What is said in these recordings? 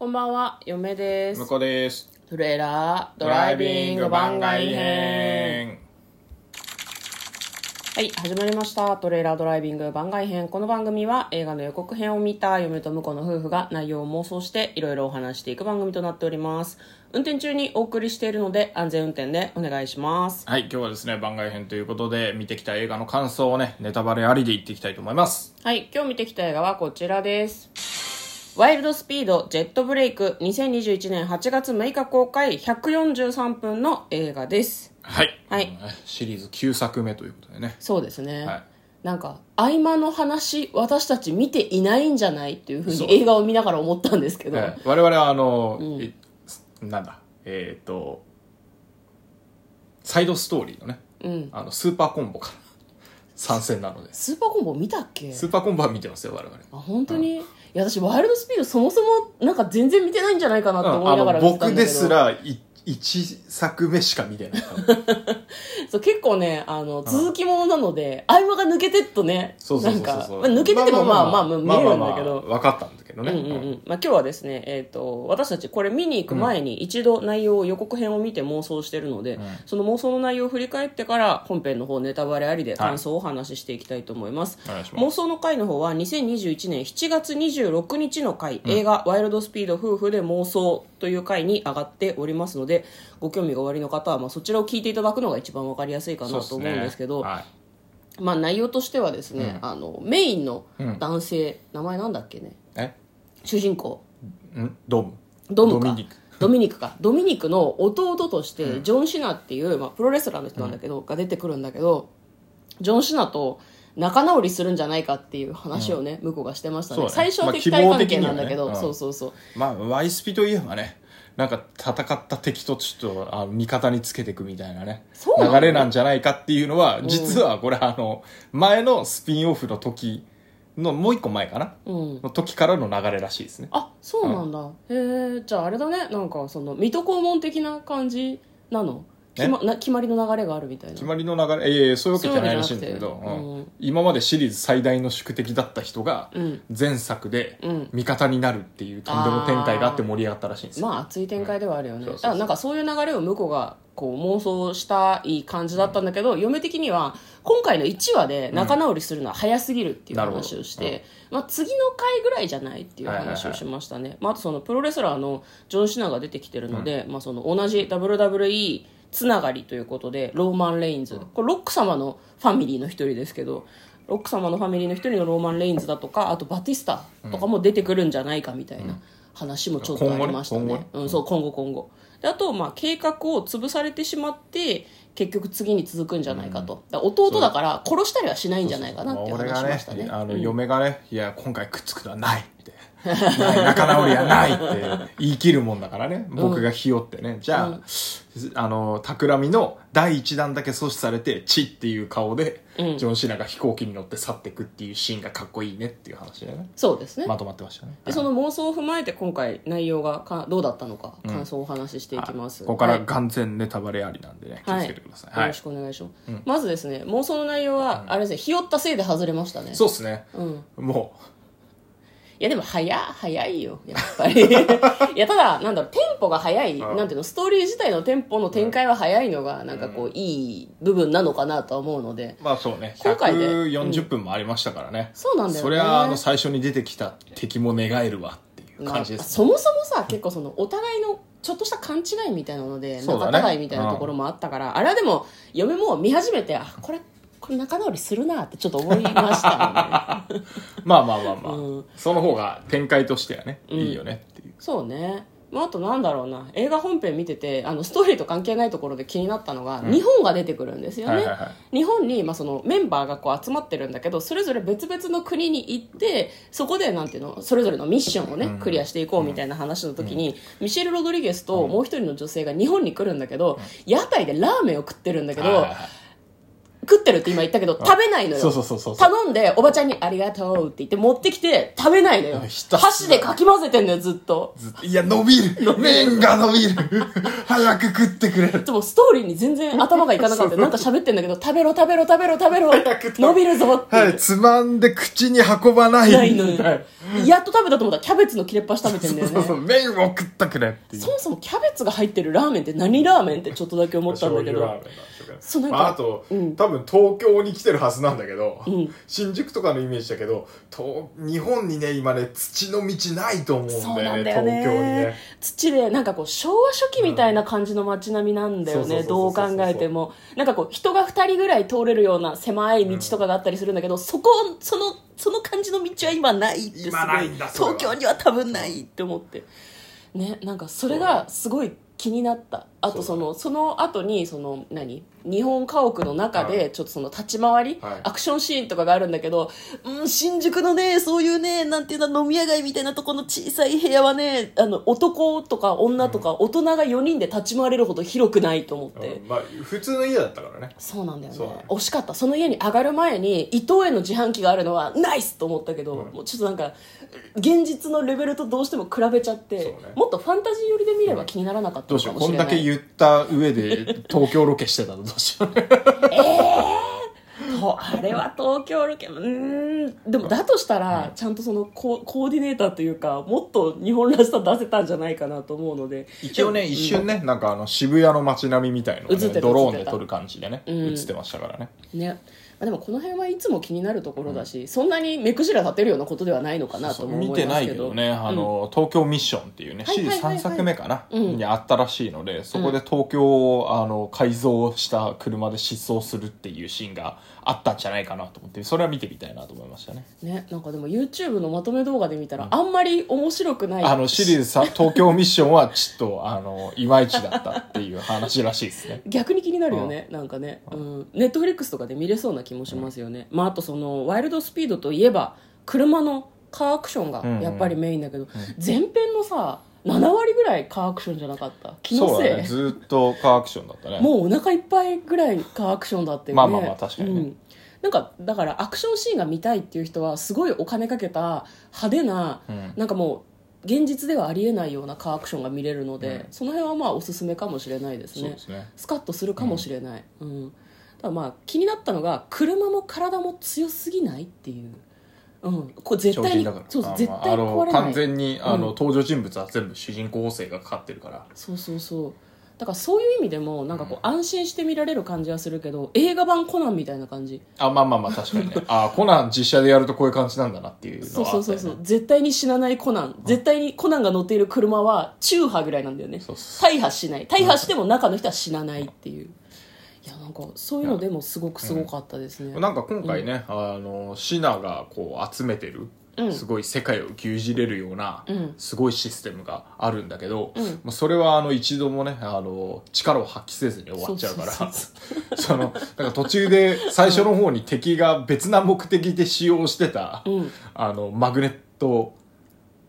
こんばんは、嫁です向。こうですトレーラードライビング番外編。はい、始まりました。トレーラードライビング番外編。この番組は映画の予告編を見た嫁と婿の夫婦が内容を妄想していろいろお話していく番組となっております。運転中にお送りしているので安全運転でお願いします。はい今日はですね番外編ということで見てきた映画の感想をねネタバレありで言っていきたいと思いますはい、今日見てきた映画はこちらです。ワイルドスピードジェットブレイク2021年8月6日公開143分の映画です。はい、はい。シリーズ9作目ということでね。そうですね。はい。なんか合間の話私たち見ていないんじゃないっていうふうそう。に映画を見ながら思ったんですけど、えー我々はあの、いなんだ？えっ、とサイドストーリーのね、うん。あのスーパーコンボから参戦なので。スーパーコンボ見たっけ？スーパーコンボは見てますよ我々。あ本当に、いや私ワイルドスピードそもそもなんか全然見てないんじゃないかなってうん思いながら見てたんだけど、僕ですらい1作目しか見てない。そう結構ねあの続きものなので合間が抜けてっとねそうそう抜けててもまあまあ見れるんだけまあまあまあど分かったんだけどね、うんうんうん。まあ、今日はですね、えー、と私たちこれ見に行く前に一度内容を予告編を見て妄想してるので、その妄想の内容を振り返ってから本編の方ネタバレありで感想をお話ししていきたいと思います,、お願いします。妄想の回の方は2021年7月26日の回、映画「ワイルドスピード夫婦で妄想」という回に上がっておりますのでご興味がおありの方は、まあ、そちらを聞いていただくのが一番わかりやすいかなと思うんですけどはい。まあ、内容としてはですね、あのメインの男性、名前なんだっけね？え主人公。ん？ドム。ドムか。ミニク。ドミニクか。ドミニクの弟としてジョン・シナっていう、まあ、プロレスラーの人なんだけど、が出てくるんだけどジョン・シナと仲直りするんじゃないかっていう話をね、向こうがしてましたね。ね。最初はまあ敵対関係なんだけど、希望的にはね。うんそうそう。そうまあワイスピといえばねなんか戦った敵とちょっとあの味方につけていくみたいなね流れなんじゃないかっていうのは実はこれあの前のスピンオフの時のもう一個前かな、うん。の時からの流れらしいですね。あそうなんだ、へえじゃああれだね。なんかその水戸黄門的な感じなの？え？決まな決まりの流れがあるみたいな。決まりの流れ？いやいやそういうわけじゃないらしいんだけど、そうんうん。今までシリーズ最大の宿敵だった人がん。前作でん。味方になるっていうとんでも展開があって盛り上がったらしいんですよ、まあ熱い展開ではあるよね、そうそうそう。なんかそういう流れを向こうがこう妄想したい感じだったんだけど、嫁的には今回の1話で仲直りするのは早すぎるっていう話をして、まあ、次の回ぐらいじゃないっていう話をしましたね、まあ、あとそのプロレスラーのジョン・シナが出てきてるので、まあ、その同じ WWE つながりということでローマン・レインズ、これロック様のファミリーの一人ですけどロック様のファミリーの一人のローマン・レインズだとかあとバティスタとかも出てくるんじゃないかみたいな話もちょっとありましたね,、うん、そう今後今後。であと、まあ、計画を潰されてしまって結局次に続くんじゃないかと、だ弟だから殺したりはしないんじゃないかなっていう話しましたね。あの、嫁がねいや今回くっつくのはないって仲直りはないって言い切るもんだからね。僕がひよってね、じゃあ、あの企みの第一弾だけ阻止されて「チ」っていう顔で、ジョン・シナが飛行機に乗って去っていくっていうシーンがかっこいいねっていう話でね。そうですね、まとまってましたね。でその妄想を踏まえて今回内容がかどうだったのか感想をお話ししていきます、ここからはい。完全ネタバレありなんでね。気をつけてください、はい。よろしくお願いします、まずですね妄想の内容は、あれですねひよったせいで外れましたね。そうっすね、うん。もいやでも早早いよやっぱり。いやただなんだろうテンポが早い、なんていうのストーリー自体のテンポの展開は早いのがなんかこう、いい部分なのかなとは思うので。うまあそうね。今回で。140分もありましたからね、そうなんだよね。それはあの最初に出てきた敵も願えるわっていう感じです、そもそもさ結構そのお互いのちょっとした勘違いみたいなので仲違いみたいなところもあったから、あれはでも嫁も見始めてあこれこれ仲直りするなってちょっと思いましたよね。まあまあまあまあ、うん。その方が展開としてはね、いいよねっていう。そうね。まあ、あとなんだろうな。映画本編見ててあのストーリーと関係ないところで気になったのが、日本が出てくるんですよね、はいはいは日本に、まあ、そのメンバーがこう集まってるんだけどそれぞれ別々の国に行ってそこでなんていうのそれぞれのミッションをね、クリアしていこうみたいな話の時に、ミシェル・ロドリゲスともう一人の女性が日本に来るんだけど、屋台でラーメンを食ってるんだけど、はいはいはい食ってるって今言ったけど食べないのよ。そうそうそうそう。頼んでおばちゃんに「ありがとう」って言って持ってきて食べないのよ。箸でかき混ぜてんのよずっと。いや、伸びる。麺が伸びる。早く食ってくれでもストーリーに全然頭がいかなかった。よなんか喋ってんだけど食べろ食べろ食べろ食べろ。伸びるぞってはい、つまんで口に運ばない。ないのよ。はいやっと食べたと思った。らキャベツの切れっ端食べてんだよね。そうそう、麺を食ってくれって。そもそもキャベツが入ってるラーメンって何ラーメンってちょっとだけ思ったんだけど。そうなんかまあ、あと、うん。多分東京に来てるはずなんだけど、ん。新宿とかのイメージだけどと日本にね今ね土の道ないと思うんだよねね。東京にね。土でなんかこう昭和初期みたいな感じの街並みなんだよねうん。どう考えても。なんかこう人が2人ぐらい通れるような狭い道とかがあったりするんだけど、そこそのその感じの道は今ないってすごい東京には多分ないって思って。ねなんかそれがすごい気になったあとそのその後にその何？日本家屋の中はでちょっとその立ち回り、はい。アクションシーンとかがあるんだけど、うん、新宿のねそういうねなんていうの飲み屋街みたいなところの小さい部屋はねあの男とか女とか大人が4人で立ち回れるほど広くないと思って、うん。まあ普通の家だったからね。そうなんだよね。惜しかった。その家に上がる前に伊藤園の自販機があるのはナイスと思ったけど、うん。もうちょっとなんか現実のレベルとどうしても比べちゃって、ね。もっとファンタジー寄りで見れば気にならなかったかもしれない、こんだけ言った上で東京ロケしてたらどうしよう。えーねとあれは東京ロケうーん。でもだとしたらちゃんとそのココーディネーターというかもっと日本らしさ出せたんじゃないかなと思うので。一応ね一瞬ねなんかあの渋谷の街並みみたいのを、ね、ドローンで撮る感じでね、うん。映ってましたからね。ね。まあでもこの辺はいつも気になるところだし、そんなに目くじら立てるようなことではないのかなとも思いますけど。見てないけどね、あの東京ミッションっていうね、はいシリーズはい。はいはい3作目かな、うん。にあったらしいのでそこで東京をあの改造した車で疾走するっていうシーンがあったんじゃないかなと思ってそれは見てみたいなと思いましたね。ね、なんかでも YouTube のまとめ動画で見たら、あんまり面白くない。あのシリーズさ 東京ミッションはちょっとあのいまいちだったっていう話らしいですね。逆に気になるよね、なんかね、うん、ネットフリックスとかで見れそうな気もしますよね、まあ、あとそのワイルドスピードといえば車のカーアクションがやっぱりメインだけど、前編のさ7割ぐらいカーアクションじゃなかった？気のせい、ね。ずっとカーアクションだったね。もうお腹いっぱいぐらいカーアクションだってまあまあまあ確かにね。うん。なんかだからアクションシーンが見たいっていう人はすごいお金かけた派手な、うん。なんかもう現実ではありえないようなカーアクションが見れるので、うん。その辺はまあおすすめかもしれないですね。そうですね。スカッとするかもしれない、うん。ただまあ気になったのが車も体も強すぎないっていう、うん、これ絶対にそうそうあ絶対壊れない。完全にあの、うん。登場人物は全部主人公補正がかかってるから。そうそうそう。だからそういう意味でもなんかこう安心して見られる感じはするけど映画版コナンみたいな感じ。あまあまあまあ確かにね。あコナン実写でやるとこういう感じなんだなっていうそうのはあったよね。そうそうそう絶対に死なないコナン。絶対にコナンが乗っている車は中波ぐらいなんだよね。そうそ大破しない。大破しても中の人は死なないっていう。いやなんかそういうのでもすごくすごかったですね、なんか今回ね、あのシナがこう集めてる、うん。すごい世界を牛耳れるような、うん。すごいシステムがあるんだけど、うん。まあそれはあの一度もねあの力を発揮せずに終わっちゃうから そのなんか途中で最初の方に敵が別な目的で使用してた、うん。あのマグネット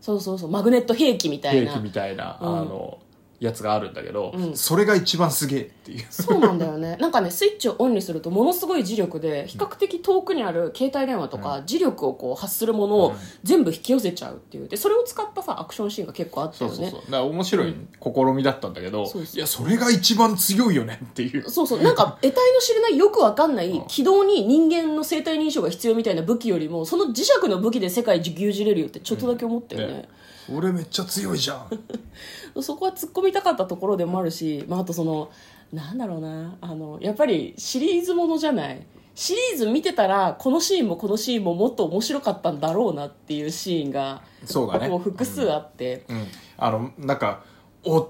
そうそうそう。マグネット兵器みたいな。兵器みたいな、うん。あのやつがあるんだけど、うん。それが一番すげえっていう。そうなんだよね。なんかねスイッチをオンにするとものすごい磁力で比較的遠くにある携帯電話とか、磁力をこう発するものをうん全部引き寄せちゃうっていう。でそれを使ったさアクションシーンが結構あったそうよね。そうそうだから面白い試みだったんだけど、そうそう。いやそれが一番強いよねっていう。そうそう。なんか 得体の知れないよくわかんないうん。軌道に人間の生体認証が必要みたいな武器よりもその磁石の武器で世界牛耳れるよってちょっとだけ思ったよね,、ね俺めっちゃ強いじゃん。そこは突っ込みたかったところでもあるし、まあ、あとそのなんだろうなあのやっぱりシリーズものじゃない。シリーズ見てたらこのシーンもこのシーンももっと面白かったんだろうなっていうシーンがそうだね。こう複数あって、うん、あのなんかお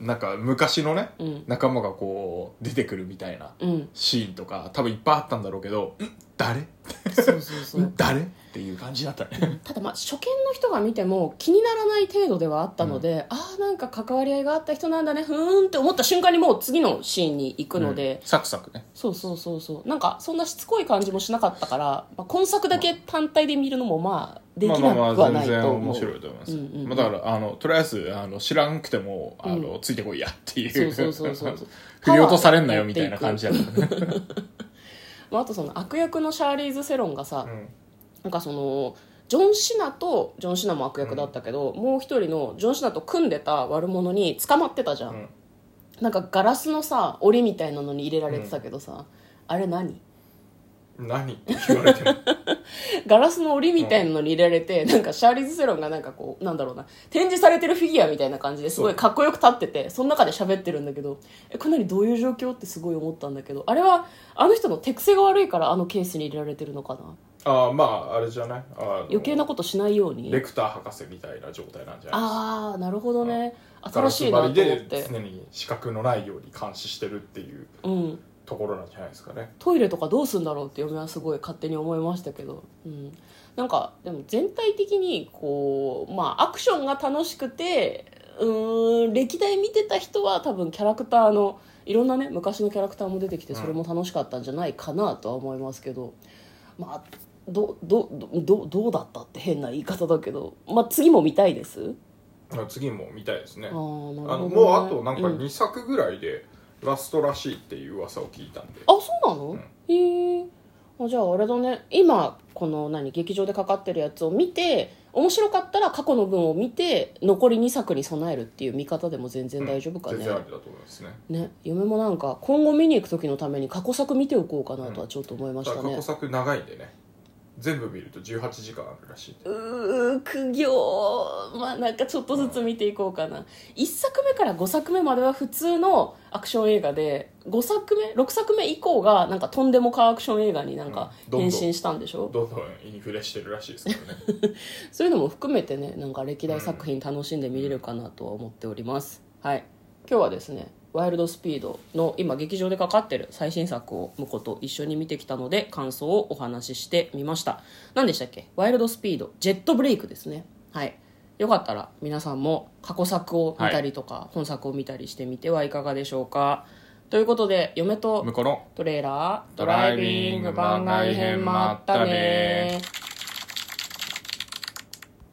なんか昔のね、うん。仲間がこう出てくるみたいなうん。シーンとか多分いっぱいあったんだろうけど「ん誰？そうそうそう。ん 誰?」っていう感じだった。ね ただまあ初見の人が見ても気にならない程度ではあったので、ああなんか関わり合いがあった人なんだねふーんって思った瞬間にもう次のシーンに行くので、うん。サクサクね。そうそうそうそう。なんかそんなしつこい感じもしなかったから、まあ、今作だけ単体で見るのもまあできなくまあまあまあはない全然と思う、面白いと思います、うんうんうん。まあ、だからあのとりあえずあの知らんくてもあの、ついてこいやっていう。そうそうそうそう 振り落とされんなよみたいな感じだったねまあ、あとその悪役のシャーリーズ・セロンがさ、うん。なんかそのジョン・シナとジョン・シナも悪役だったけど、もう一人のジョン・シナと組んでた悪者に捕まってたじゃん、うん。なんかガラスのさ檻みたいなのに入れられてたけどさ、あれ何？何？って言われても ガラスの檻みたいなのに入れられて、なんかシャーリーズ・セロンがなんかこうなんだろうな展示されてるフィギュアみたいな感じですごいかっこよく立っててその中で喋ってるんだけどえこれ何どういう状況ってすごい思ったんだけどあれはあの人の手癖が悪いからあのケースに入れられてるのかな？ああまああれじゃない？余計なことしないように。レクター博士みたいな状態なんじゃないああなるほどね。新しいなと思って。常に視覚のないように監視してるっていう。うんところなんじゃないですかね。トイレとかどうすんだろうって嫁はすごい勝手に思いましたけど、うん、なんかでも全体的にこうまあアクションが楽しくてうーん歴代見てた人は多分キャラクターのいろんなね昔のキャラクターも出てきてそれも楽しかったんじゃないかなとは思いますけど、まあどどどどどうだったって変な言い方だけど、まあ、次も見たいです？あ次も見たいですね。あのもうあとなんかうん。2作ぐらいでラストらしいっていう噂を聞いたんで、あそうなの、へえ。あじゃああれだね。今この何劇場でかかってるやつを見て面白かったら過去の分を見て残り2作に備えるっていう見方でも全然大丈夫かね、全然ありだと思いますね。ね。嫁もなんか今後見に行く時のために過去作見ておこうかなとはちょっと思いましたね。ただ過去、作長いんでね全部見ると18時間あるらしいうー苦行。まあなんかちょっとずつ見ていこうかな。1作目から5作目までは普通のアクション映画で5作目6作目以降がなんかとんでもカーアクション映画になんかうんどんどん。変身したんでしょ、どんどんインフレしてるらしいですけどね。そういうのも含めてねなんか歴代作品楽しんで見れるかなとは思っております、はい。今日はですねワイルドスピードの今劇場でかかってる最新作を婿と一緒に見てきたので感想をお話ししてみました。何でしたっけ？ワイルドスピードジェットブレイクですね。はい。よかったら皆さんも過去作を見たりとか、本作を見たりしてみてはいかがでしょうか？ということで嫁と向こうのトレーラードドライビング番外編もあったね